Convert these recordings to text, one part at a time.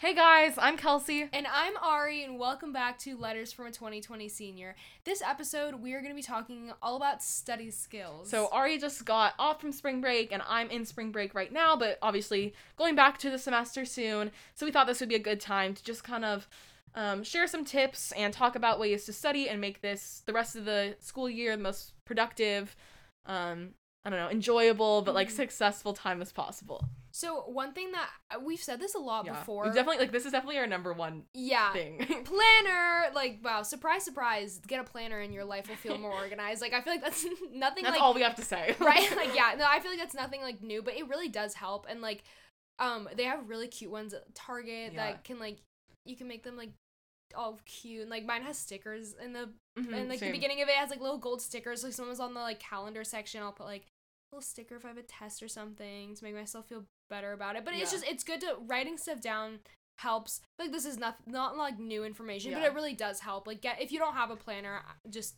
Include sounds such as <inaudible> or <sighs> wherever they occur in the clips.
Hey guys, I'm Kelsey. And I'm Ari, and welcome back to Letters from a 2020 Senior. This episode, we are going to be talking all about study skills. So, Ari just got off from spring break, and I'm in spring break right now, but obviously going back to the semester soon. So, we thought this would be a good time to just kind of um, share some tips and talk about ways to study and make this the rest of the school year the most productive, um, I don't know, enjoyable, but like Mhm. successful time as possible. So one thing that uh, we've said this a lot Yeah. before. Definitely, like, this is definitely our number one yeah. thing. <laughs> Planner, like wow, surprise, surprise! Get a planner, and your life will feel more organized. Like I feel like that's <laughs> nothing That's like all we have to say. <laughs> right like yeah no i feel like that's nothing like new but it really does help and like um they have really cute ones at target Yeah. that can like you can make them like all cute and like mine has stickers in the Mhm, and like same. the beginning of it has like little gold stickers like someone's on the like calendar section i'll put like a little sticker if i have a test or something to make myself feel better about it but it's just it's good to writing stuff down helps like this is not not like new information but it really does help like get if you don't have a planner just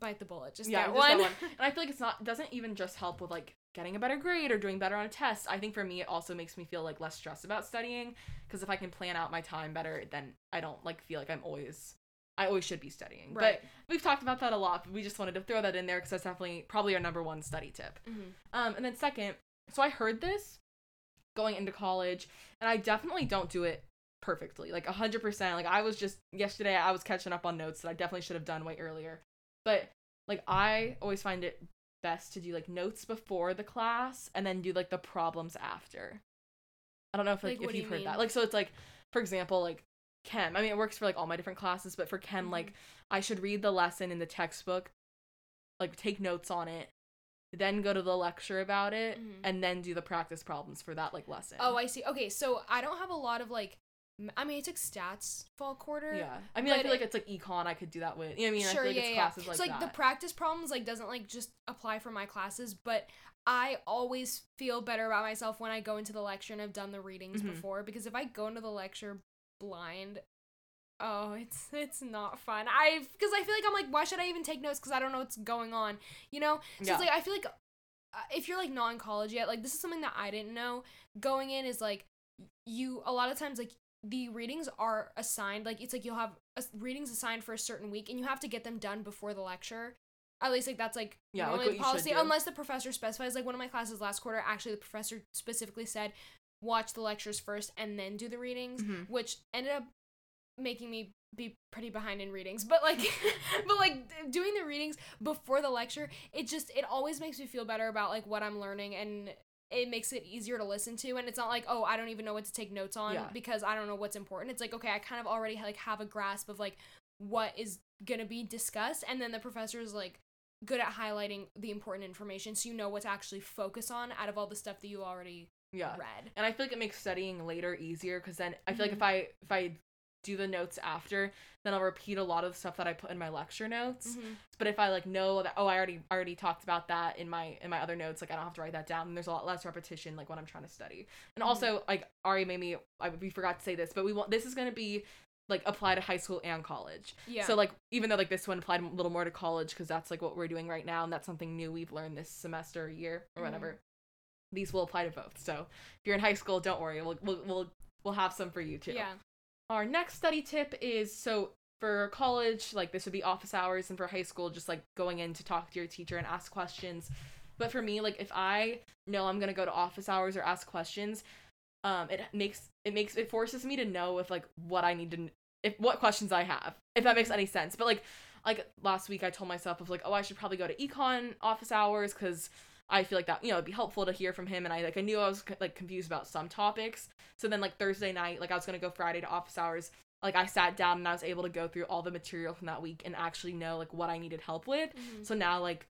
bite the bullet just yeah, get just one, one. <laughs> And I feel like it's not doesn't even just help with like getting a better grade or doing better on a test. I think for me it also makes me feel like less stressed about studying because if I can plan out my time better, then I don't like feel like I'm always I always should be studying. Right. But we've talked about that a lot, but we just wanted to throw that in there because that's definitely probably our number one study tip. Mhm. Um, and then second, so I heard this going into college, and I definitely don't do it perfectly, like hundred percent. Like I was just yesterday, I was catching up on notes that I definitely should have done way earlier. But like I always find it best to do like notes before the class and then do like the problems after. I don't know if like, Like, if you've you heard mean? that. Like so, it's like for example, like chem. I mean, it works for like all my different classes, but for chem, Mhm. like I should read the lesson in the textbook, like take notes on it, then go to the lecture about it, Mhm. and then do the practice problems for that like lesson. Oh, I see. Okay, so I don't have a lot of like. I mean, I took stats fall quarter. yeah. I mean, I feel like it's like econ. I could do that with. You know what I mean? I sure, feel like yeah, it's yeah. classes like so like that. the practice problems like doesn't like just apply for my classes, but I always feel better about myself when I go into the lecture and I've done the readings Mhm. before because if I go into the lecture blind, oh, it's it's not fun. I because I feel like I'm like why should I even take notes because I don't know what's going on, you know? So Yeah. it's like I feel like uh, if you're like not in college yet, like this is something that I didn't know going in is like you a lot of times like the readings are assigned like it's like you'll have a, readings assigned for a certain week and you have to get them done before the lecture at least like that's like Yeah, like normally the policy unless the professor specifies like one of my classes last quarter actually the professor specifically said watch the lectures first and then do the readings Mhm. which ended up making me be pretty behind in readings but like <laughs> but like doing the readings before the lecture it just it always makes me feel better about like what i'm learning and it makes it easier to listen to and it's not like oh i don't even know what to take notes on Yeah. because i don't know what's important it's like okay i kind of already like have a grasp of like what is gonna be discussed and then the professor is like good at highlighting the important information so you know what to actually focus on out of all the stuff that you already yeah. read And I feel like it makes studying later easier because then I feel like Mhm. if I if I do the notes after, then I'll repeat a lot of the stuff that I put in my lecture notes. Mhm. But if I like know that oh I already already talked about that in my in my other notes, like I don't have to write that down. And there's a lot less repetition like when I'm trying to study. And Mhm. also like Ari made me I we forgot to say this, but we want this is gonna be like apply to high school and college. yeah So like even though like this one applied a little more to college because that's like what we're doing right now and that's something new we've learned this semester, year or whatever. These will apply to both. So if you're in high school, don't worry. We'll we'll we'll, we'll have some for you too. yeah Our next study tip is so for college, like this would be office hours, and for high school, just like going in to talk to your teacher and ask questions. But for me, like if I know I'm gonna go to office hours or ask questions, um, it makes it makes it forces me to know if like what I need to if what questions I have, if that makes any sense. But like like last week, I told myself of like oh I should probably go to econ office hours because I feel like that you know it'd be helpful to hear from him, and I like I knew I was like confused about some topics. So then like Thursday night, like I was gonna go Friday to office hours. Like I sat down and I was able to go through all the material from that week and actually know like what I needed help with. Mhm. So now like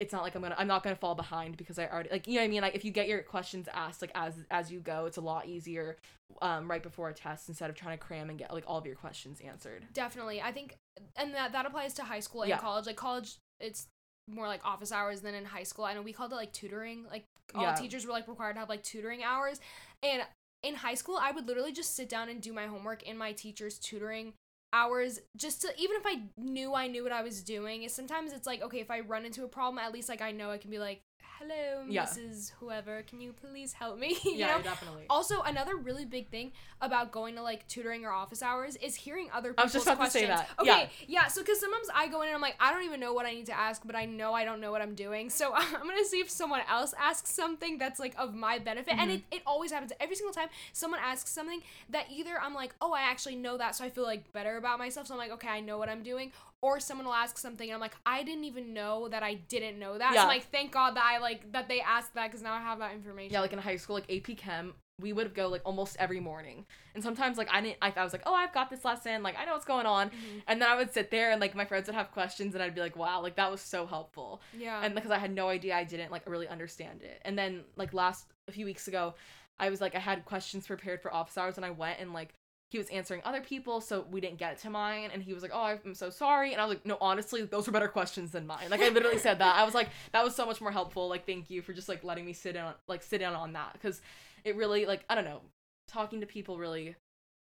it's not like I'm gonna I'm not gonna fall behind because I already like you know what I mean like if you get your questions asked like as as you go it's a lot easier um right before a test instead of trying to cram and get like all of your questions answered. Definitely. I think and that that applies to high school and Yeah. college. Like college it's more like office hours than in high school. I know we called it like tutoring. Like all Yeah. teachers were like required to have like tutoring hours. And in high school I would literally just sit down and do my homework in my teacher's tutoring hours just to even if I knew I knew what I was doing. Sometimes it's like okay, if I run into a problem, at least like I know I can be like hello, Yeah. Mrs. Whoever, can you please help me? <laughs> you yeah, know? definitely. Also, another really big thing about going to like tutoring or office hours is hearing other people's I was just about to questions. say that. Okay, yeah. so because sometimes I go in and I'm like, I don't even know what I need to ask, but I know I don't know what I'm doing. So <laughs> I'm gonna see if someone else asks something that's like of my benefit, and it, Mm-hmm. it always happens every single time. Someone asks something that either I'm like, oh, I actually know that, so I feel like better about myself. So I'm like, okay, I know what I'm doing. Or someone will ask something, and I'm like, I didn't even know that I didn't know that. So I'm like, thank God that I like that they asked that because now I have that information. Yeah, like in high school, like AP Chem, we would go like almost every morning. And sometimes like I didn't I, I was like, "Oh, I've got this lesson. Like I know what's going on." Mhm. And then I would sit there and like my friends would have questions and I'd be like, "Wow, like that was so helpful." yeah. And because I had no idea, I didn't like really understand it. And then like last a few weeks ago, I was like I had questions prepared for office hours and I went and like he was answering other people, so we didn't get to mine. And he was like, "Oh, I'm so sorry." And I was like, "No, honestly, those were better questions than mine." Like I literally said that. I was like, "That was so much more helpful. Like, thank you for just like letting me sit in, like sit down on that because it really like I don't know, talking to people really,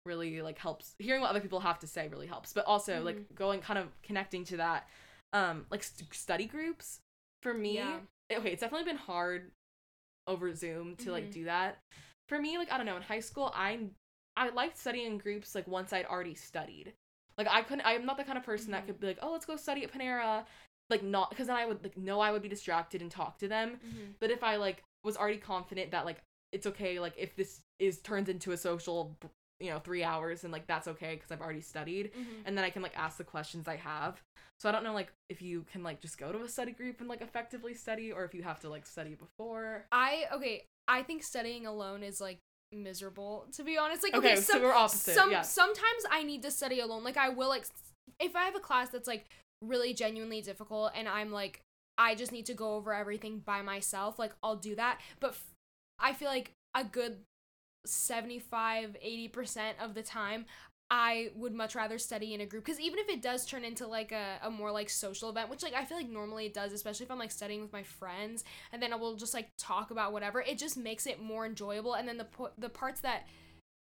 really like helps. Hearing what other people have to say really helps. But also like going kind of connecting to that, um, like st- study groups for me. Yeah. Okay, it's definitely been hard over Zoom to like Mhm. do that. For me, like I don't know, in high school, I I liked studying in groups like once I'd already studied. Like I couldn't. I'm not the kind of person that could be like, oh, let's go study at Panera. Like not because then I would like know I would be distracted and talk to them. Mhm. But if I like was already confident that like it's okay, like if this is turns into a social, you know, three hours and like that's okay because I've already studied, Mhm. and then I can like ask the questions I have. So I don't know like if you can like just go to a study group and like effectively study, or if you have to like study before. I okay. I think studying alone is like miserable to be honest. Like Okay, okay, so we're opposite, Some yeah. sometimes I need to study alone. Like I will like if I have a class that's like really genuinely difficult and I'm like I just need to go over everything by myself. Like I'll do that. But f- I feel like a good 75 80% of the time I would much rather study in a group because even if it does turn into like a, a more like social event, which like I feel like normally it does, especially if I'm like studying with my friends, and then I will just like talk about whatever. It just makes it more enjoyable. And then the po- the parts that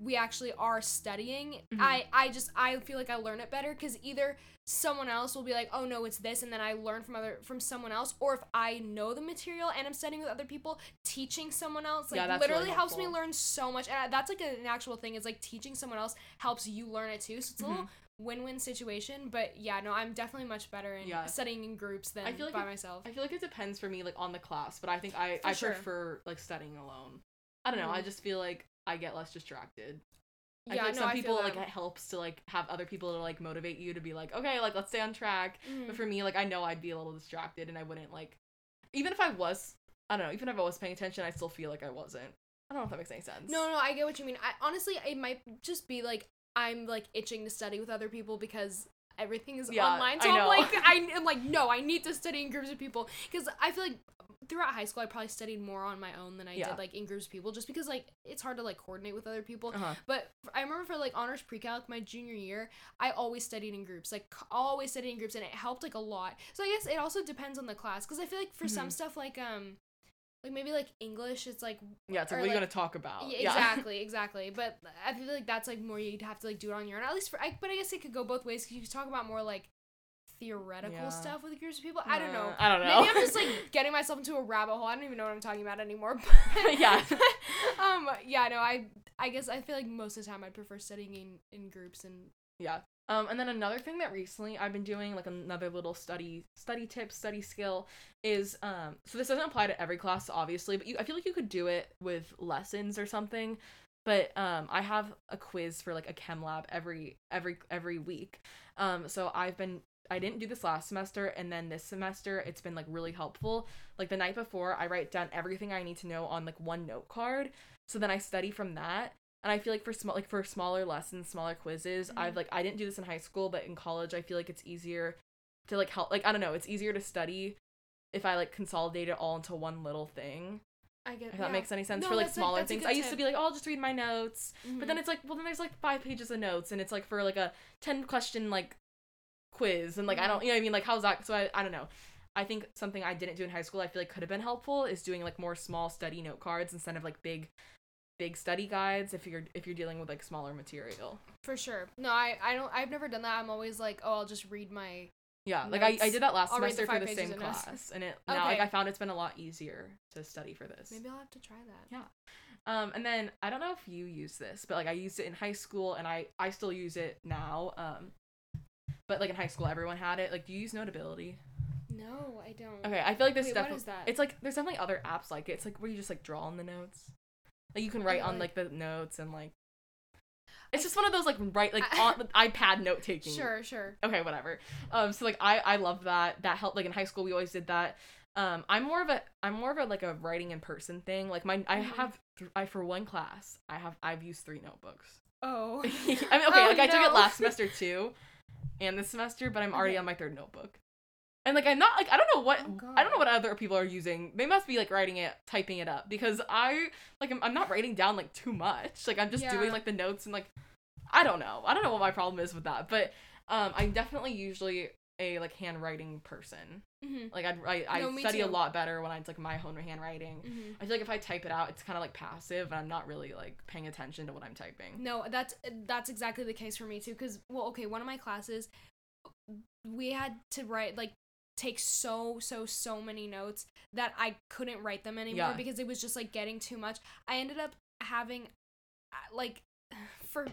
we actually are studying, Mhm. I I just I feel like I learn it better because either someone else will be like, oh no, it's this, and then I learn from other from someone else, or if I know the material and I'm studying with other people, teaching someone else like Yeah, literally really helps me learn so much. And that's like an actual thing. Is like teaching someone else helps you learn it too. So it's a little win-win situation. But yeah, no, I'm definitely much better in Yeah. studying in groups than I feel like by it- myself. I feel like it depends for me like on the class, but I think I For I sure. prefer like studying alone. I don't know. I Mhm. just feel like I get less distracted. I yeah, feel like no, some I people like it helps to like have other people to like motivate you to be like, okay, like let's stay on track. Mhm. But for me, like I know I'd be a little distracted and I wouldn't like even if I was I don't know, even if I was paying attention, I still feel like I wasn't. I don't know if that makes any sense. No, no, I get what you mean. I honestly, it might just be like I'm like itching to study with other people because everything is Yeah, online. So I I'm like, <laughs> I, am like, no, I need to study in groups of people because I feel like throughout high school I probably studied more on my own than I Yeah. did like in groups of people, just because like it's hard to like coordinate with other people. Uh-huh. But I remember for like honors pre-calc my junior year, I always studied in groups, like always studied in groups, and it helped like a lot. So I guess it also depends on the class because I feel like for some Mhm. stuff like um. Like maybe like English, it's like Yeah, it's like what are you like- gonna talk about? yeah, Yeah. <laughs> exactly, exactly. But I feel like that's like more you'd have to like do it on your own. At least for, I, but I guess it could go both ways. 'cause You could talk about more like theoretical Yeah. stuff with groups of people. I don't know. I don't know. Maybe I'm just like <laughs> getting myself into a rabbit hole. I don't even know what I'm talking about anymore. <laughs> But, <laughs> Yeah. um. Yeah. No. I. I guess I feel like most of the time I'd prefer studying in in groups and. Yeah. Um, and then another thing that recently I've been doing, like another little study study tip, study skill, is um. So this doesn't apply to every class, obviously, but you, I feel like you could do it with lessons or something. But um, I have a quiz for like a chem lab every every every week. Um, so I've been I didn't do this last semester, and then this semester it's been like really helpful. Like the night before, I write down everything I need to know on like one note card. So then I study from that, and I feel like for small like for smaller lessons, smaller quizzes, I've Mhm. like I didn't do this in high school, but in college I feel like it's easier to like help like I don't know, it's easier to study if I like consolidate it all into one little thing. I get. If that makes any sense No, for like smaller things. I used to be like, oh, I'll just read my notes. But then it's like, well, then there's like five pages of notes, and it's like for like a ten question like quiz, and like I Mhm. don't, you know, what I mean, like how's that? So I, I don't know. I think something I didn't do in high school, I feel like could have been helpful, is doing like more small study note cards instead of like big, big study guides. If you're if you're dealing with like smaller material. For sure. No, I I don't. I've never done that. I'm always like, oh, I'll just read my Yeah, like I, I did that last I'll read the semester for the same of notes. class, and it now like I found it's been a lot easier to study for this. Maybe I'll have to try that. Yeah. Um, and then I don't know if you use this, but like I used it in high school, and I I still use it now. Um, but like in high school, everyone had it. Like, do you use Notability? No, I don't. Okay, I feel like this Wait, definitely what is that? it's like there's definitely other apps like it. It's like where you just like draw on the notes. Like you can write on like- like the notes and like. It's just one of those like write like <laughs> on iPad note taking. Sure, sure. Okay, whatever. Um, so like I I love that. That helped. Like in high school, we always did that. Um, I'm more of a I'm more of a like a writing in person thing. Like my I Mhm. have th- I for one class I have I've used three notebooks. Oh. <laughs> I mean, okay, Oh, like I took it last <laughs> semester too, and this semester, but I'm already Okay. on my third notebook. And like I'm not like I don't know what Oh, I don't know what other people are using. They must be like writing it, typing it up because I like I'm, I'm not writing down like too much. Like I'm just doing like the notes and like I don't know. I don't know what my problem is with that, but um I'm definitely usually a like handwriting person. hmm Like I'd, I I No, study a lot better when I it's like my own handwriting. hmm I feel like if I type it out, it's kind of like passive, and I'm not really like paying attention to what I'm typing. No, that's that's exactly the case for me too. Cause well, okay, one of my classes, we had to write like take so so so many notes that I couldn't write them anymore Yeah. because it was just like getting too much. I ended up having uh, like <sighs> for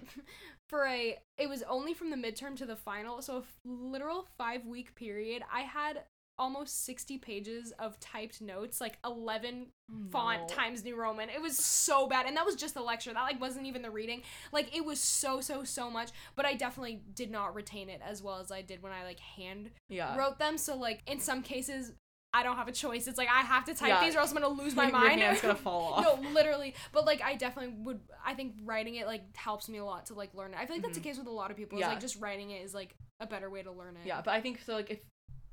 for a it was only from the midterm to the final, so a f- literal five week period. I had almost 60 pages of typed notes like 11 font times new roman. It was so bad. And that was just the lecture. That like wasn't even the reading. Like it was so so so much. But i definitely did not retain it as well as i did when i like hand Yeah. wrote them. So like in some cases i don't have a choice it's like i have to type Yeah. these or else i'm gonna lose <laughs> my Your mind hand's gonna <laughs> fall off. no literally but like i definitely would i think writing it like helps me a lot to like learn it i feel like that's Mhm. the case with a lot of people Yeah. it's like just writing it is like a better way to learn it Yeah, but I think so. Like if,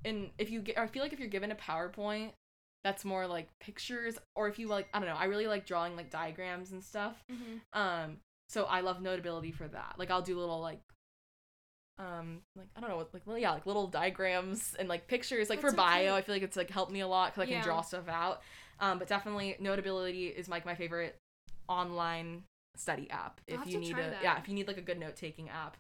and if you get, I feel like if you're given a PowerPoint, that's more like pictures, or if you like, I don't know. I really like drawing like diagrams and stuff. Mhm. Um, so I love Notability for that. Like I'll do little like, um, like I don't know, what like well, yeah, like little diagrams and like pictures. Like That's for so bio, cute. I feel like it's like helped me a lot because I can draw stuff out. Um, but definitely Notability is like my favorite online study app. I'll If you need a that. yeah, if you need like a good note taking app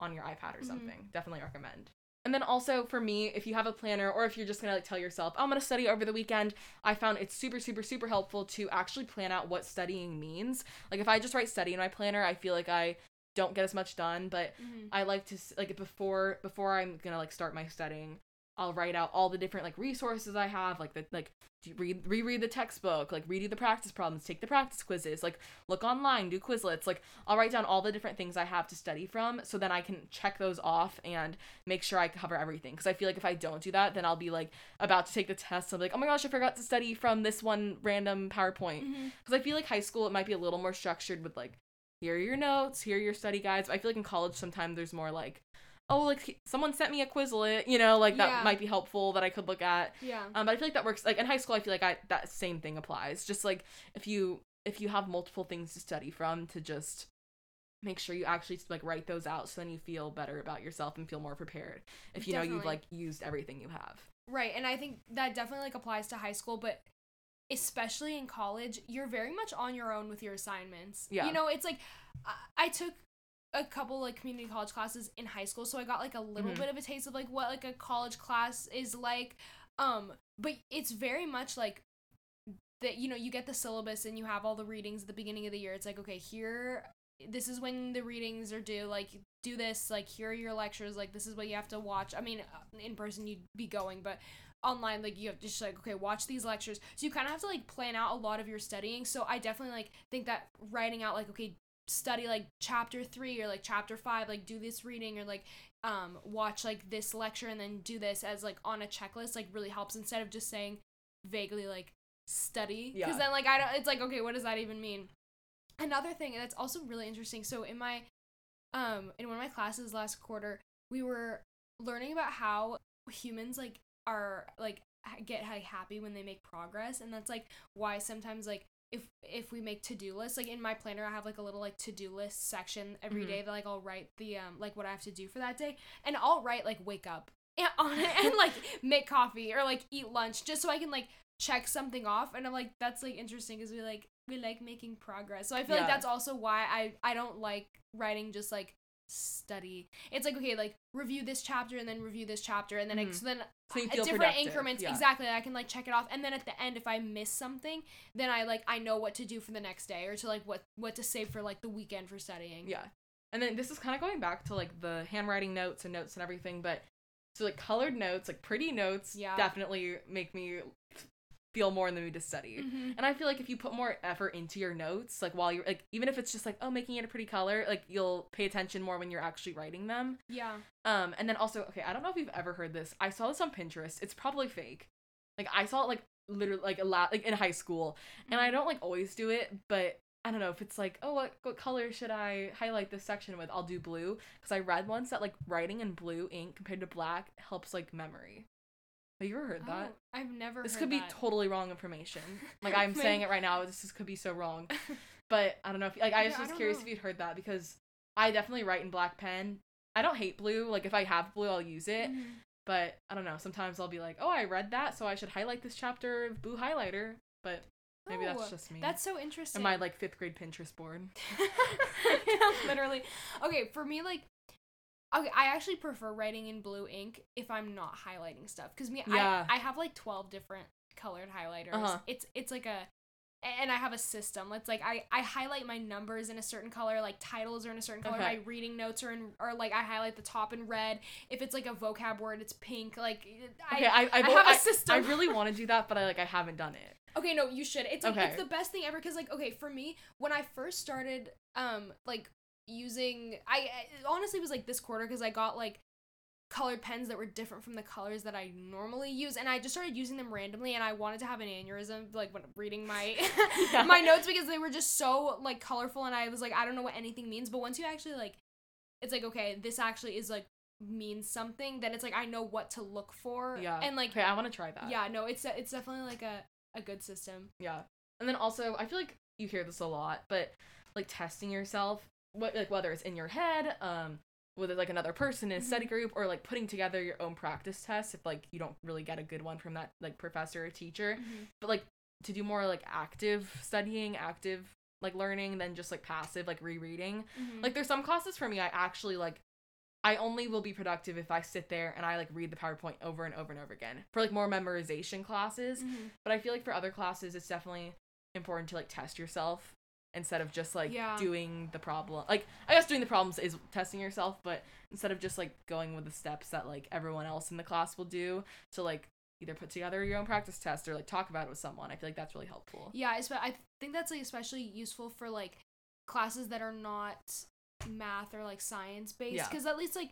on your iPad or Mhm. something, definitely recommend. And then also for me, if you have a planner or if you're just gonna like tell yourself, I'm gonna study over the weekend, I found it's super, super, super helpful to actually plan out what studying means. Like if I just write study in my planner, I feel like I don't get as much done, but Mhm. I like to like before before I'm gonna like start my studying, I'll write out all the different like resources I have, like the like read reread the textbook, like redo the practice problems, take the practice quizzes, like look online, do Quizlets. Like I'll write down all the different things I have to study from, so then I can check those off and make sure I cover everything. Because I feel like if I don't do that, then I'll be like about to take the test. I'll be like, oh my gosh, I forgot to study from this one random PowerPoint. Because I feel like high school it might be a little more structured with like, here are your notes, here are your study guides. I feel like in college sometimes there's more like, oh like someone sent me a Quizlet, you know, like that Yeah. might be helpful that I could look at. yeah Um, but I feel like that works. Like in high school, I feel like I that same thing applies. Just like if you if you have multiple things to study from, to just make sure you actually like write those out, so then you feel better about yourself and feel more prepared. If you know you've like used everything you have. Right, and I think that definitely like applies to high school, but especially in college, you're very much on your own with your assignments. Yeah. You know, it's like I, I took a couple like community college classes in high school, so I got like a little Mhm. bit of a taste of like what like a college class is like. Um, but it's very much like that you know, you get the syllabus and you have all the readings at the beginning of the year. It's like, okay, here this is when the readings are due like do this like here are your lectures like this is what you have to watch i mean uh, in person you'd be going but online like you have to just like okay watch these lectures. So you kind of have to like plan out a lot of your studying. So i definitely like think that writing out like okay study like chapter 3 or like chapter 5 like do this reading or like um watch like this lecture and then do this as like on a checklist like really helps instead of just saying vaguely like study. Because Yeah. then like i don't it's like okay what does that even mean? Another thing that's also really interesting so in my um in one of my classes last quarter we were learning about how humans like are like get like happy when they make progress and that's like why sometimes like if if we make to-do lists like in my planner i have like a little like to-do list section every Mhm. day that like i'll write the um like what i have to do for that day and i'll write like wake up yeah, <laughs> on it and <laughs> like make coffee or like eat lunch just so i can like check something off and i'm like that's like interesting because we like we like making progress so i feel Yeah. like that's also why i i don't like writing just like study. It's like okay, like review this chapter and then review this chapter and then Mhm. I, so then So you at feel different productive, increments yeah. exactly i can like check it off and then at the end if i miss something then i like i know what to do for the next day or to like what what to save for like the weekend for studying Yeah. And then this is kind of going back to like the handwriting notes and notes and everything, but so like colored notes, like pretty notes, Yeah. definitely make me feel more in the mood to study. Mhm. And I feel like if you put more effort into your notes, like while you're like even if it's just like oh making it a pretty color, like you'll pay attention more when you're actually writing them. yeah Um and then also okay, I don't know if you've ever heard this. I saw this on Pinterest. It's probably fake. Like I saw it like literally like a lot like in high school. And I don't like always do it, but I don't know if it's like, oh, what, what color should I highlight this section with? I'll do blue because I read once that like writing in blue ink compared to black helps like memory. Have you ever heard that? Oh, i've never This could be totally wrong information. <laughs> Like I'm saying it right now. This is, could be so wrong. <laughs> But I don't know if like I Yeah, just I was curious know. if you'd heard that because I definitely write in black pen. I don't hate blue. Like if I have blue, I'll use it. Mhm. But I don't know. Sometimes I'll be like, oh, I read that, so I should highlight this chapter of blue highlighter. But maybe Oh, that's just me. that's so interesting and my like fifth grade Pinterest board. <laughs> Yeah, literally okay for me like okay i actually prefer writing in blue ink if i'm not highlighting stuff because me Yeah. I, I have like 12 different colored highlighters Uh-huh. it's it's like a and I have a system. It's like I, I highlight my numbers in a certain color, like titles are in a certain color. Okay. My reading notes are in, or like I highlight the top in red. If it's like a vocab word, it's pink. Like I, Okay, I I, I have a I- system. I really want to do that, but I like I haven't done it. Okay, no, you should. It's like Okay. it's the best thing ever because like okay, for me, when I first started um like using I, I honestly was like this quarter because I got like colored pens that were different from the colors that I normally use and I just started using them randomly and I wanted to have an aneurysm like when reading my <laughs> Yeah. my notes because they were just so like colorful and I was like I don't know what anything means but once you actually like it's like okay this actually is like means something then it's like I know what to look for Yeah. and like Okay, I want to try that. yeah no it's it's definitely like a a good system Yeah. And then also, I feel like you hear this a lot, but like testing yourself, what like whether it's in your head, um, with like another person in a study group, or like putting together your own practice tests if like you don't really get a good one from that like professor or teacher, but like to do more like active studying, active like learning than just like passive like rereading. Mhm. Like there's some classes for me I actually like I only will be productive if I sit there and I like read the PowerPoint over and over and over again. For like more memorization classes, Mhm. but I feel like for other classes it's definitely important to like test yourself instead of just like Yeah. doing the problem. Like I guess doing the problems is testing yourself, but instead of just like going with the steps that like everyone else in the class will do to like either put together your own practice test or like talk about it with someone. I feel like that's really helpful. Yeah, I think that's like especially useful for like classes that are not math or like science based Yeah. because at least like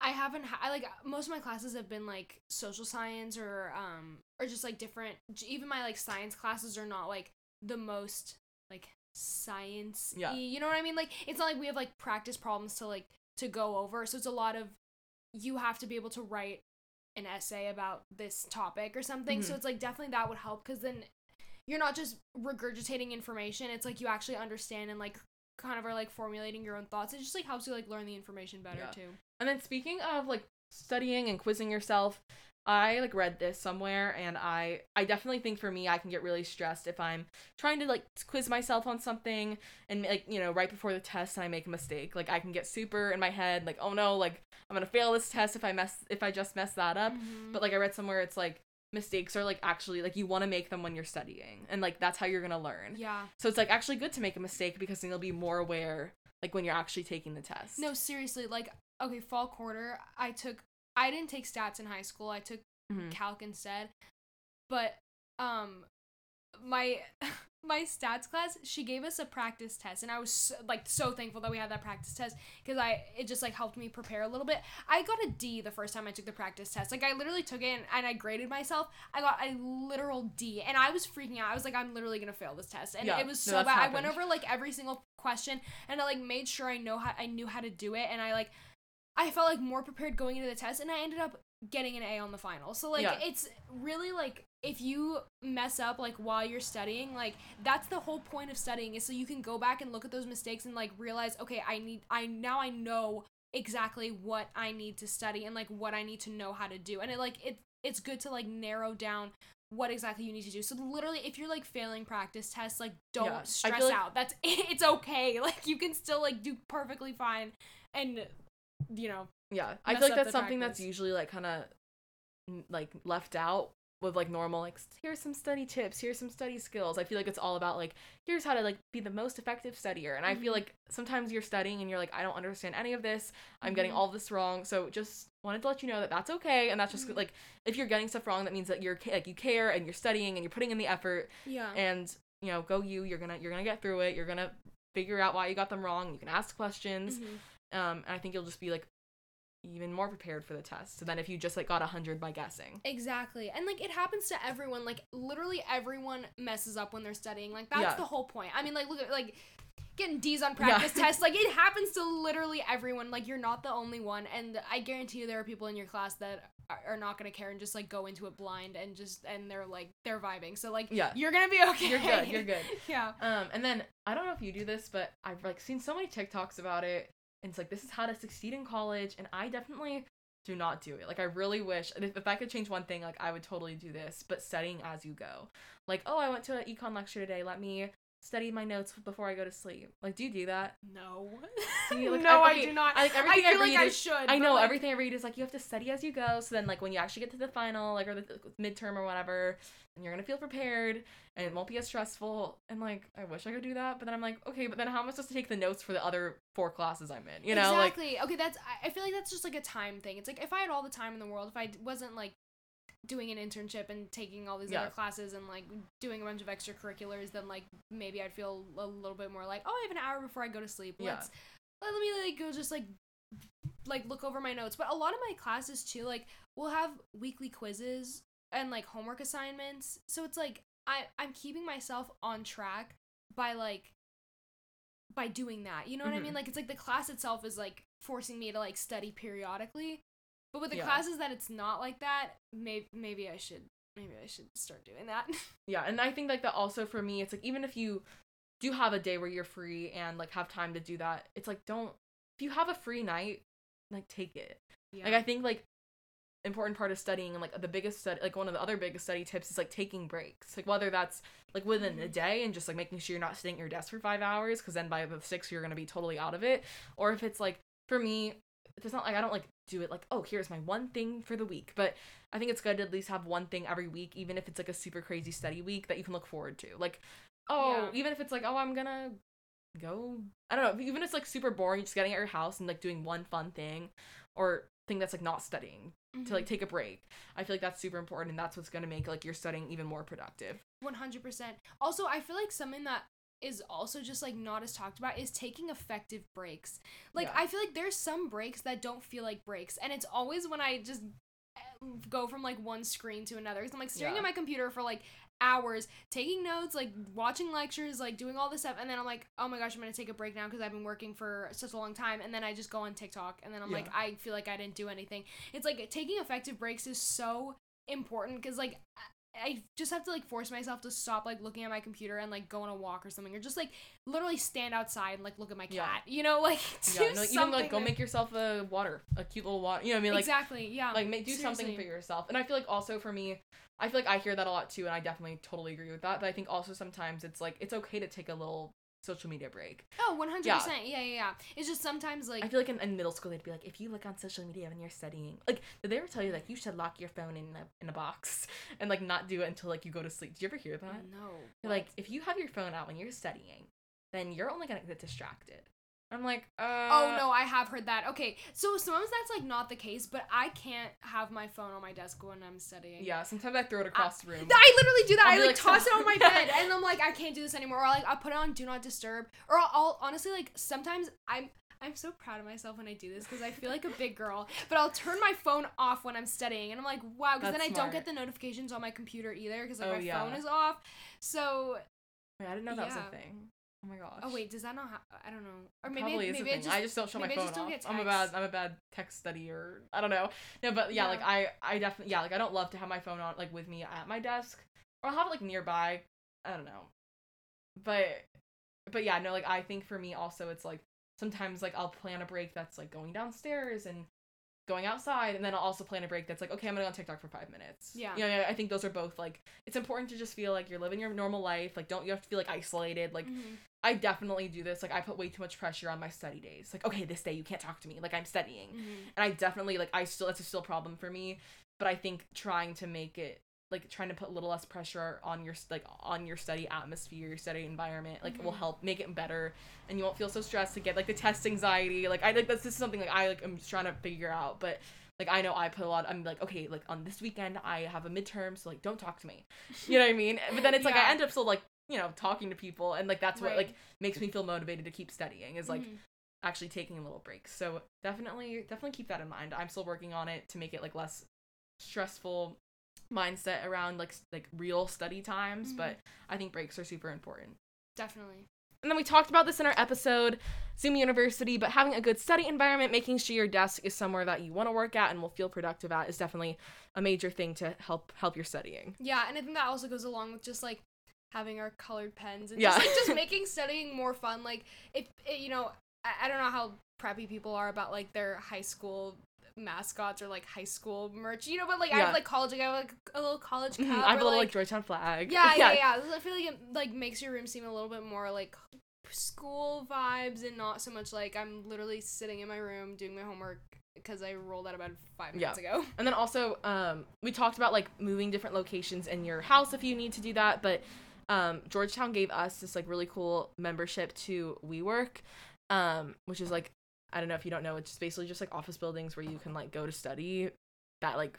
I haven't ha- I like most of my classes have been like social science or um or just like different even my like science classes are not like the most like science Yeah. you know what I mean like it's not like we have like practice problems to like to go over so it's a lot of you have to be able to write an essay about this topic or something so Mhm. it's like definitely that would help because then you're not just regurgitating information it's like you actually understand and like kind of are like formulating your own thoughts it just like helps you like learn the information better Yeah. too And then speaking of like studying and quizzing yourself, I like read this somewhere and I I definitely think for me I can get really stressed if I'm trying to like quiz myself on something and like you know right before the test and I make a mistake. Like I can get super in my head like oh no like I'm going to fail this test if I mess if I just mess that up. Mhm. But like I read somewhere it's like mistakes are like actually like you want to make them when you're studying and like that's how you're going to learn. yeah So it's like actually good to make a mistake because then you'll be more aware like when you're actually taking the test. no seriously like okay fall quarter i took i didn't take stats in high school i took Mhm. calc instead but um my <laughs> my stats class she gave us a practice test and i was so, like so thankful that we had that practice test because i it just like helped me prepare a little bit i got a d the first time i took the practice test like i literally took it and, and i graded myself i got a literal d and i was freaking out i was like i'm literally gonna fail this test and Yeah, it was so that's bad i went over like every single question and i like made sure i know how i knew how to do it and i like i felt like more prepared going into the test and i ended up getting an a on the final so like Yeah. it's really like if you mess up like while you're studying like that's the whole point of studying is so you can go back and look at those mistakes and like realize okay i need i now i know exactly what i need to study and like what i need to know how to do and it like it it's good to like narrow down what exactly you need to do. So literally, if you're like failing practice tests, like don't Yeah, stress like- out. That's <laughs> it's okay. Like you can still like do perfectly fine, and you know Yeah, I feel like that's something that's usually like kind of like left out with like normal like here's some study tips, here's some study skills. I feel like it's all about like here's how to like be the most effective studier. And I feel Mhm. like sometimes you're studying and you're like I don't understand any of this. I'm getting Mhm. all this wrong. So just wanted to let you know that that's okay and that's just Mhm. like if you're getting stuff wrong that means that you're like you care and you're studying and you're putting in the effort yeah and you know go you you're to you're to get through it. You're to figure out why you got them wrong. You can ask questions. Um, and I think you'll just be like even more prepared for the test so than if you just like got a hundred by guessing. Exactly. And like it happens to everyone. Like literally everyone messes up when they're studying. Like that's Yeah. the whole point. I mean like look at like getting D's on Yeah. practice tests. Like it happens to literally everyone. Like you're not the only one. And I guarantee you there are people in your class that are, are not gonna care and just like go into it blind and just and they're like they're vibing. So like Yeah. you're gonna be okay. You're good. You're good. <laughs> yeah. Um, and then I don't know if you do this, but I've like seen so many TikToks about it, and it's like this is how to succeed in college, and I definitely do not do it. Like I really wish if, if I could change one thing, like I would totally do this, but studying as you go. Like, oh, I went to an econ lecture today. Let me study my notes before I go to sleep. Like, do you do that? No. <laughs> See, like, <laughs> no, I- I, do not. I- like, everything I feel like read I is- should. I know like, everything I read is like you have to study as you go. So then, like when you actually get to the final, like or the midterm or whatever, and you're gonna feel prepared, and it won't be as stressful. And like I wish I could do that, but then I'm like, okay, but then how am I supposed to take the notes for the other four classes I'm in? You know, like exactly. okay, that's. I- I feel like that's just like a time thing. It's like if I had all the time in the world, if I wasn't like doing an internship and taking all these Yeah. other classes and like doing a bunch of extracurriculars, then like maybe I'd feel a little bit more like, oh, I have an hour before I go to sleep. Yeah. Let's let me like go just like like look over my notes. But a lot of my classes too, like we'll have weekly quizzes and like homework assignments. So it's like I I'm keeping myself on track by like by doing that. You know what I Mhm. mean? Like it's like the class itself is like forcing me to like study periodically. But with the Yeah. classes that it's not like that, maybe maybe I should maybe I should start doing that. <laughs> yeah. And I think like that also for me, it's like even if you do have a day where you're free and like have time to do that, it's like don't if you have a free night, like take it. yeah. Like I think like important part of studying and like the biggest study like one of the other biggest study tips is like taking breaks. Like whether that's like within a Mhm. day and just like making sure you're not sitting at your desk for five hours because then by the six you're gonna be totally out of it. Or if it's like for me, it's not like I don't like do it like, oh here's my one thing for the week. But I think it's good to at least have one thing every week, even if it's like a super crazy study week that you can look forward to. Like, oh, Yeah. even if it's like, oh I'm gonna go I don't know, even if it's like super boring, just getting at your house and like doing one fun thing or thing that's like not studying to like mm-hmm. take a break. I feel like that's super important and that's what's gonna make like your studying even more productive. One hundred percent. Also, I feel like something that is also just like not as talked about is taking effective breaks. Like Yeah. I feel like there's some breaks that don't feel like breaks, and it's always when I just eh, go from like one screen to another. Because I'm like staring Yeah. at my computer for like hours, taking notes, like watching lectures, like doing all this stuff, and then I'm like, oh my gosh, I'm gonna take a break now because I've been working for such a long time, and then I just go on TikTok, and then I'm like, I feel like I didn't do anything. It's like taking effective breaks is so important because like I- just have to like force myself to stop like looking at my computer and like go on a walk or something or just like literally stand outside and like look at my cat. Yeah. You know, <laughs> like do Yeah, no, even like go make yourself a water, a cute little water. You know what I mean? Like exactly yeah like make, do something for yourself. And I feel like also for me, I feel like I hear that a lot too, and I definitely totally agree with that. But I think also sometimes it's like it's okay to take a little social media break. oh 100% yeah. yeah yeah yeah it's just sometimes like I feel like in, in middle school they'd be like, if you look on social media when you're studying, like did they ever tell you like you should lock your phone in a in a box <laughs> and like not do it until like you go to sleep? Did you ever hear that? no like if you have your phone out when you're studying, then you're only gonna get distracted. I'm like, uh, Oh no, I have heard that. Okay, so sometimes that's like not the case, but I can't have my phone on my desk when I'm studying. Yeah, sometimes I throw it across the room. <laughs> I literally do that. I'll I like, like, toss it on my bed, and I'm like, I can't do this anymore. Or like, I put it on do not disturb. Or I'll, I'll honestly like sometimes I'm I'm so proud of myself when I do this because I feel like a big girl. But I'll turn my phone off when I'm studying, and I'm like, wow, because then I don't get the notifications on my computer either because like Oh, my yeah. phone is off. So Wait, I didn't know that was a thing. Oh my gosh. oh wait, does that not? Ha- I don't know. Or maybe Probably is maybe I thing. just I just don't show my maybe I phone just don't off. get I'm a bad texts. I'm a bad text study or I don't know. No, but yeah, Yeah. like I I definitely yeah, like I don't love to have my phone on like with me at my desk or I'll have it like nearby. I don't know. But but yeah, no, like I think for me also it's like sometimes like I'll plan a break that's like going downstairs and going outside and then I'll also plan a break that's like, okay, I'm gonna go on TikTok for five minutes. Yeah. You know, I think those are both like it's important to just feel like you're living your normal life. Like don't you have to feel like isolated. Like Mhm. I definitely do this. Like I put way too much pressure on my study days. Like, okay, this day you can't talk to me. Like I'm studying. Mhm. And I definitely like I still it's a still problem for me. But I think trying to make it like trying to put a little less pressure on your like on your study atmosphere, your study environment, like it will help make it better and you won't feel so stressed to get like the test anxiety. Like I like this is something like I like I'm just trying to figure out. But like I know I put a lot I'm like, okay, like on this weekend I have a midterm, so like don't talk to me. <laughs> You know what I mean? But then it's like I end up still like, you know, talking to people and like that's what Right. like makes me feel motivated to keep studying is like Mhm. actually taking a little breaks. So definitely definitely keep that in mind. I'm still working on it to make it like less stressful mindset around like like real study times, Mhm. but I think breaks are super important. definitely. And then we talked about this in our episode, Zoom University, but having a good study environment, making sure your desk is somewhere that you want to work at and will feel productive at is definitely a major thing to help help your studying. Yeah, and I think that also goes along with just like having our colored pens and Yeah. just like just <laughs> making studying more fun. Like if it, you know, I, I don't know how preppy people are about like their high school mascots or like high school merch, you know, but like I have like college, like I have like a little college. Mhm, I have or, a little like like Georgetown flag. <laughs> yeah, yeah, yeah, I feel like it like makes your room seem a little bit more like school vibes and not so much like I'm literally sitting in my room doing my homework because I rolled out of bed five minutes ago. And then also, um, we talked about like moving different locations in your house if you need to do that. But um, Georgetown gave us this like really cool membership to WeWork, um, which is like I don't know if you don't know, it's just basically just like office buildings where you can like go to study. That like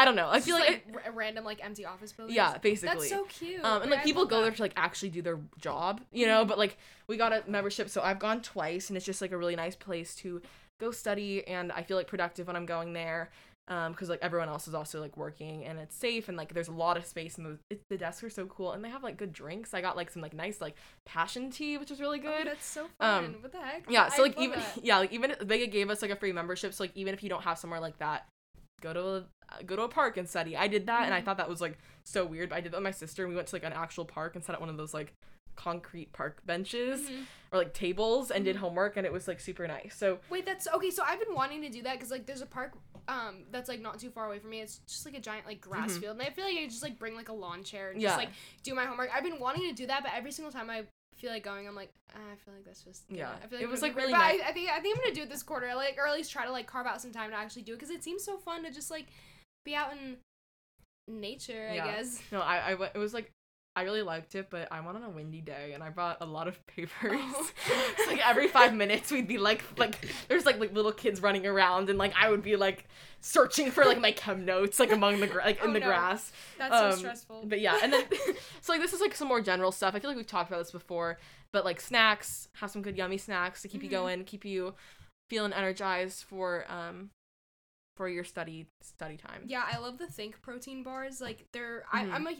I don't know. I feel just, like, it- ra- random like empty office buildings. yeah, basically. That's so cute. Um, and like I people go that. there to like actually do their job, you know. Mhm. But like we got a membership, so I've gone twice, and it's just like a really nice place to go study, and I feel like productive when I'm going there. Um, because like everyone else is also like working, and it's safe, and like there's a lot of space, and the it, the desks are so cool, and they have like good drinks. I got like some like nice like passion tea, which is really Oh, good. that's so Um, fun. what the heck? yeah, so I like even that. <laughs> yeah, like even they gave us like a free membership, so like even if you don't have somewhere like that, go to a go to a park and study. I did that, and I Mhm. thought that was like so weird. But I did that with my sister, and we went to like an actual park and sat at one of those like concrete park benches Mhm. or like tables and did Mhm. homework, and it was like super nice. So Wait, that's okay. So I've been wanting to do that because like there's a park um that's like not too far away from me. It's just like a giant like grass Mhm. field, and I feel like I just like bring like a lawn chair and Yeah. just like do my homework. I've been wanting to do that, but every single time I feel like going, I'm like, ah, I feel like that's just Yeah. I feel like It was, like, really. But nice. I, I think I think I'm gonna do it this quarter, like or at least try to like carve out some time to actually do it because it seems so fun to just like be out in nature. Yeah. I guess. no, I I went. It was like. I really liked it, but I went on a windy day and I brought a lot of <laughs> papers. Oh. <laughs> it's like every five minutes we'd be like like there's like like little kids running around and like I would be like searching for like my chem notes like among the gra- like in Oh, the no. grass. That's Um, so stressful. But yeah, and then <laughs> so like this is like some more general stuff. I feel like we've talked about this before, but like snacks, have some good yummy snacks to keep you Mhm. going, keep you feeling energized for um for your study study time. Yeah, I love the Think protein bars. Like they're, Mhm. I, I'm a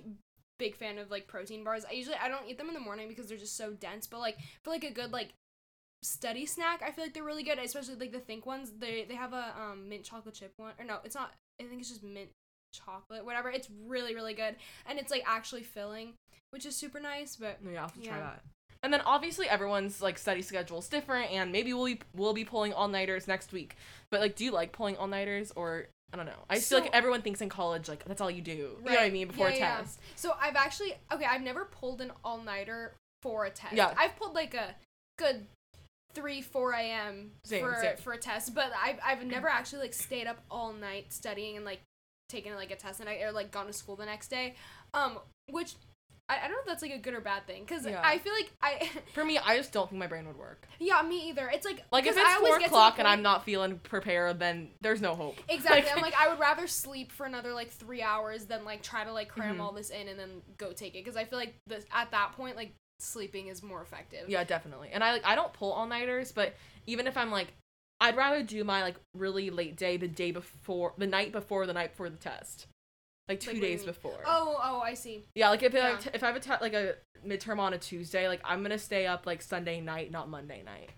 big fan of like protein bars. I usually I don't eat them in the morning because they're just so dense. But like for like a good like study snack, I feel like they're really good. Especially like the Think ones. They they have a um mint chocolate chip one or no, it's not. I think it's just mint chocolate, whatever. It's really really good and it's like actually filling, which is super nice. But Yeah, I'll have to try that. And then obviously everyone's like study schedule is different, and maybe we'll be we'll be pulling all nighters next week. But like, do you like pulling all nighters or I don't know? I just feel like everyone thinks in college like that's all you do. You know what I mean before Yeah, a yeah. test. So I've actually okay, I've never pulled an all nighter for a test. Yeah. I've pulled like a good three, four a.m. Same, for same. for a test, but I've I've never actually like stayed up all night studying and like taken like a test and I or like gone to school the next day. Um, which I, I don't know if that's like a good or bad thing because Yeah. I feel like I <laughs> For me, I just don't think my brain would work. yeah me either. It's like Like if it's I four get to the o'clock and I'm not feeling prepared, then there's no hope. <laughs> Exactly. I'm like I would rather sleep for another like three hours than like try to like cram Mhm. all this in and then go take it because I feel like this at that point like sleeping is more effective. yeah, definitely. And I like I don't pull all nighters, but even if I'm like, I'd rather do my like really late day the day before, the night before, the night before the test, like two Like, what do you days before. Oh, oh, I see. Yeah, like if I Yeah. if I have a like a midterm on a Tuesday, like I'm gonna stay up like Sunday night, not Monday night.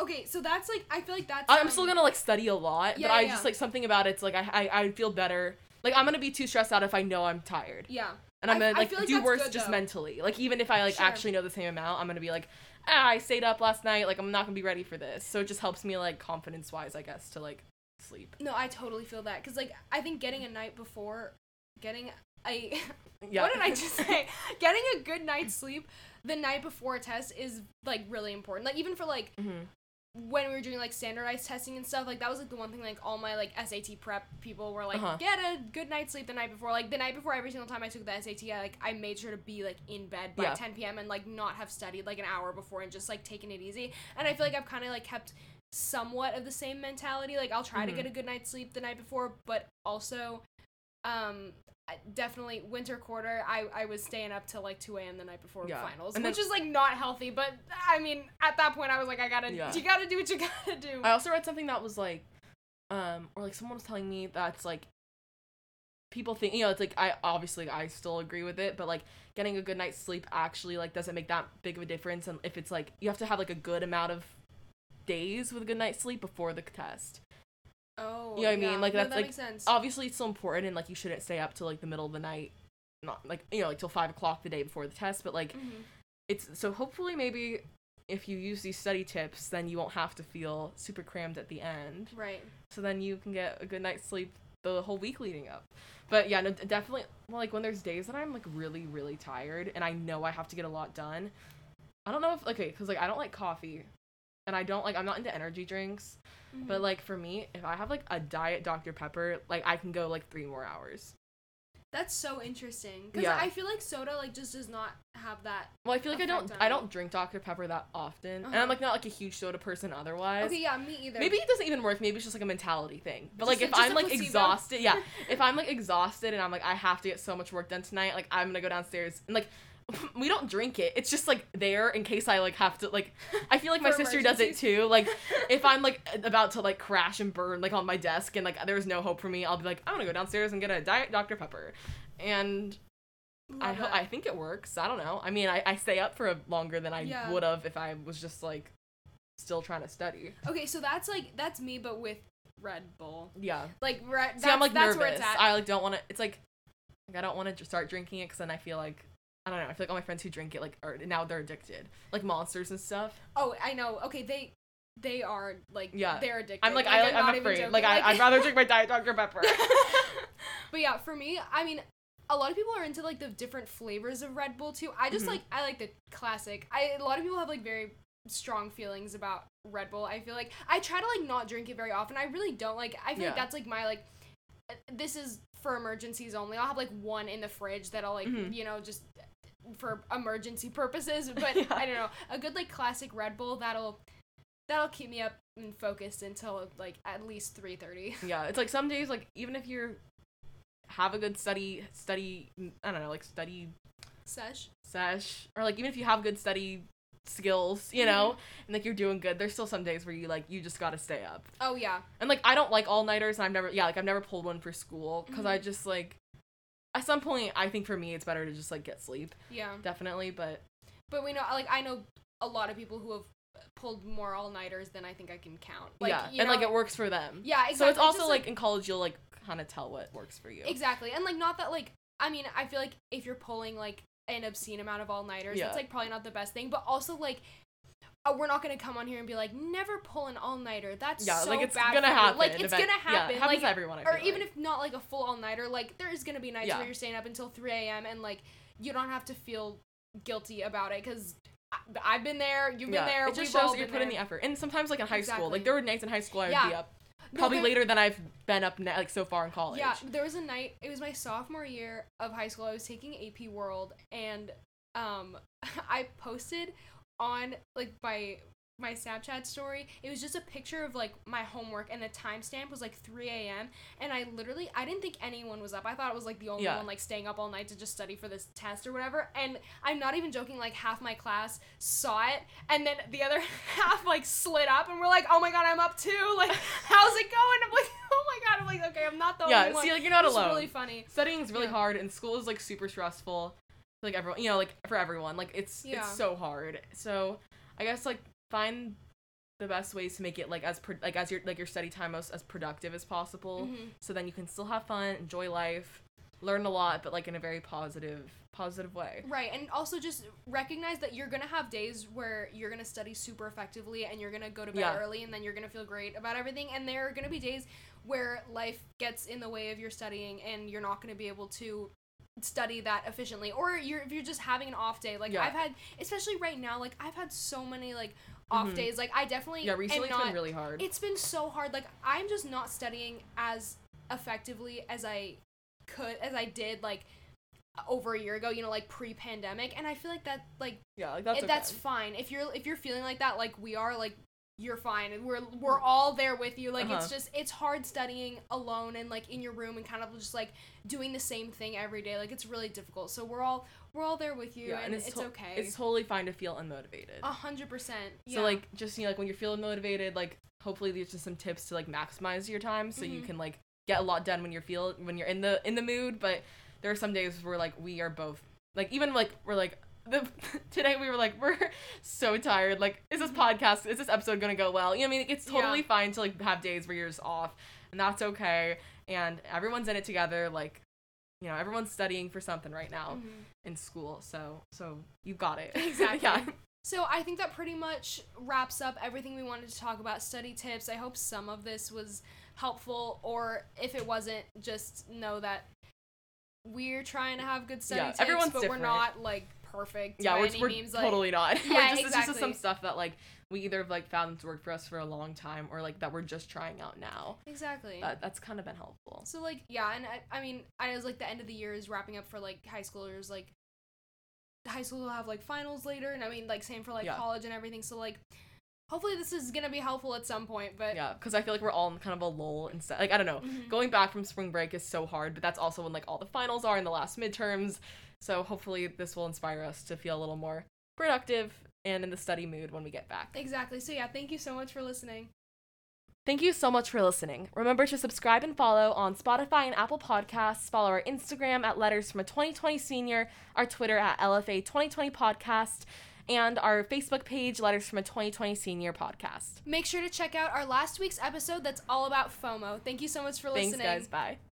Okay, so that's like I feel like that's. I'm still gonna like study a lot, Yeah, but I yeah, just like something about it's like I I I feel better. Like I'm gonna be too stressed out if I know I'm tired, Yeah. and I'm gonna I like, feel like do worse good, just though. mentally. Like even if I like Sure. actually know the same amount, I'm gonna be like, ah, I stayed up last night. Like I'm not gonna be ready for this. So it just helps me like confidence wise, I guess, to like sleep. No, I totally feel that because like I think getting a night before, getting a <laughs> Yeah. what did I <laughs> just say? getting a good night's sleep the night before a test is like really important. Like even for like Mhm. when we were doing like standardized testing and stuff, like that was like the one thing like all my like SAT prep people were like, Uh-huh. get a good night's sleep the night before. Like the night before every single time I took the SAT, I, like I made sure to be like in bed by Yeah. 10 p.m. and like not have studied like an hour before and just like taking it easy. And I feel like I've kind of like kept somewhat of the same mentality. Like I'll try to Mhm. get a good night's sleep the night before, but also um definitely winter quarter I, I was staying up till like 2 a.m the night before Yeah. finals And which then- is like not healthy but i mean at that point i was like i gotta Yeah. you gotta do what you <laughs> gotta do I also read something that was like, um, or like someone was telling me that's like, people think you know it's like I obviously I still agree with it, but like getting a good night's sleep actually like doesn't make that big of a difference, and if it's like you have to have like a good amount of days with a good night's sleep before the test. Oh You know what I mean? Like, No, that's, that like, makes sense Obviously, it's still important, and like you shouldn't stay up till like the middle of the night, not like you know like till five o'clock the day before the test, but like Mhm. it's so hopefully maybe if you use these study tips, then you won't have to feel super crammed at the end. right so then you can get a good night's sleep the whole week leading up. But yeah, no, definitely. Well, like when there's days that I'm like really, really tired and I know I have to get a lot done. I don't know if okay, because like I don't like coffee, and I don't like I'm not into energy drinks. But Mhm. like for me, if I have like a diet Dr Pepper, like I can go like three more hours. that's so interesting because Yeah. i feel like soda like just does not have that Well, I feel like I don't I don't drink Dr Pepper that often, and Uh-huh. I'm like not like a huge soda person otherwise. okay yeah me either Maybe it doesn't even work. Maybe it's just like a mentality thing. But Just like if I'm like placebo. exhausted, yeah. <laughs> If I'm like exhausted and I'm like I have to get so much work done tonight, like I'm gonna go downstairs and like <laughs> we don't drink it. It's just like there in case I like have to like. I feel like my sister does it too. Like <laughs> if I'm like about to like crash and burn like on my desk and like there's no hope for me, I'll be like I'm gonna go downstairs and get a diet Dr Pepper, and I Love that. I think it works. I don't know. I mean, I I stay up for longer than I Yeah. would have if I was just like still trying to study. okay so that's like that's me but with red bull Yeah. like See, I'm like that's nervous. where it's at I like don't want to. It's like, like I don't want to start drinking it because then I feel like I don't know. I feel like all my friends who drink it like are now they're addicted, like monsters and stuff. Oh, I know. Okay, they they are like Yeah. they're addicted. I'm like, I, I'm I'm not even afraid. joking. Like, I, I'd rather <laughs> drink my diet Dr Pepper. <laughs> <laughs> but yeah, for me, I mean, a lot of people are into like the different flavors of Red Bull too. I just Mhm. like I like the classic. I a lot of people have like very strong feelings about Red Bull. I feel like I try to like not drink it very often. I really don't like. I feel Yeah. like that's like my like. This is for emergencies only. I'll have like one in the fridge that I'll like Mhm. you know just for emergency purposes. <laughs> But Yeah. I don't know a good like classic Red Bull that'll that'll keep me up and focused until like at least three thirty. <laughs> yeah, it's like some days like even if you're have a good study study I don't know like study Sesh. sesh or like even if you have good study skills you know and like you're doing good there's still some days where you like you just gotta stay up Oh yeah. And like I don't like all nighters, and I've never yeah like I've never pulled one for school because I Mhm. just like at some point I think for me it's better to just like get sleep Yeah. definitely, but But we know, like, I know a lot of people who have pulled more all nighters than I think I can count. Like, yeah, you and like it works for them. Yeah, exactly. So it's also just, like, in college you'll like kind of tell what works for you. exactly, and like not that like I mean I feel like if you're pulling like an obscene amount of all nighters, Yeah. that's like probably not the best thing. But also like. Uh, we're not gonna come on here and be like, never pull an all nighter. That's Yeah, so like it's bad gonna happen. Like it's event- gonna happen. Yeah, happens like to everyone. Or even like. if not like a full all nighter, like there is gonna be nights Yeah. where you're staying up until 3 a.m. and like you don't have to feel guilty about it because I've been there, you've been yeah, there. it just shows that you're putting the effort. And sometimes like in high school, like there were nights in high school I would be up No, probably there- later than I've been up like so far in college. Yeah, there was a night. It was my sophomore year of high school. I was taking AP World, and um, <laughs> I posted on like my my Snapchat story. It was just a picture of like my homework, and the timestamp was like 3 a.m. And I literally, I didn't think anyone was up. I thought it was like the only Yeah. one like staying up all night to just study for this test or whatever. And I'm not even joking. Like half my class saw it, and then the other <laughs> half like slid up, and we're like, "Oh my god, I'm up too! Like, <laughs> how's it going?" I'm like, <laughs> "Oh my god!" I'm like, "Okay, I'm not the only yeah. one." See, like you're not It was alone. really funny. Studying is really Yeah. hard, and school is like super stressful. Like everyone, you know, like for everyone, like it's Yeah. it's so hard. So I guess like find the best ways to make it like as pro- like as your like your study time most as productive as possible. Mhm. So then you can still have fun, enjoy life, learn a lot, but like in a very positive positive way. Right, and also just recognize that you're gonna have days where you're gonna study super effectively and you're gonna go to bed Yeah. early and then you're gonna feel great about everything. And there are gonna be days where life gets in the way of your studying and you're not gonna be able to study that efficiently. Or you're if you're just having an off day. Like Yeah. I've had especially right now, like I've had so many like off Mhm. days. Like I definitely Yeah, recently am it's not been really hard. it's been so hard. Like I'm just not studying as effectively as I could as I did like over a year ago, you know, like pre-pandemic, and I feel like that like yeah, like that's it- okay. that's fine. If you're if you're feeling like that like we are like you're fine and we're we're all there with you. Like it's Uh-huh. just it's hard studying alone and like in your room and kind of just like doing the same thing every day. Like it's really difficult. So we're all we're all there with you yeah, and, and it's, to- okay. It's totally fine to feel unmotivated. A hundred percent. So like just you know like when you're feeling motivated, like hopefully there's just some tips to like maximize your time so you Mhm. can like get a lot done when you're feel when you're in the in the mood. But there are some days where like we are both like even like we're like the <laughs> today we were like we're so tired. Like is this podcast is this episode gonna go well? You know I mean it's totally Yeah. fine to like have days where you're just off and that's okay. And everyone's in it together. Like you know everyone's studying for something right now Mhm. in school. So so you got it <laughs> Exactly. yeah. So I think that pretty much wraps up everything we wanted to talk about study tips. I hope some of this was helpful, or if it wasn't, just know that we're trying to have good study Yeah, tips, everyone's but different. we're not like perfect. yeah, by we're, means. Like, totally not. <laughs> Yeah, we're just, It's just some stuff that like we either have like found that's worked for us for a long time or like that we're just trying out now. exactly. That that's kind of been helpful. so like yeah, and I, I mean I was like the end of the year is wrapping up for like high schoolers. Like high school will have like finals later, and I mean like same for like Yeah. college and everything. So like hopefully this is gonna be helpful at some point. But Yeah, because I feel like we're all in kind of a lull instead. Like I don't know, Mhm. going back from spring break is so hard, but that's also when like all the finals are in the last midterms. So hopefully this will inspire us to feel a little more productive and in the study mood when we get back. exactly. So yeah, thank you so much for listening. Thank you so much for listening. Remember to subscribe and follow on Spotify and Apple Podcasts. Follow our Instagram at Letters from a 2020 Senior, our Twitter at LFA 2020 Podcast, and our Facebook page, Letters from a 2020 Senior Podcast. Make sure to check out our last week's episode that's all about FOMO. Thank you so much for listening. Thanks, guys. Bye.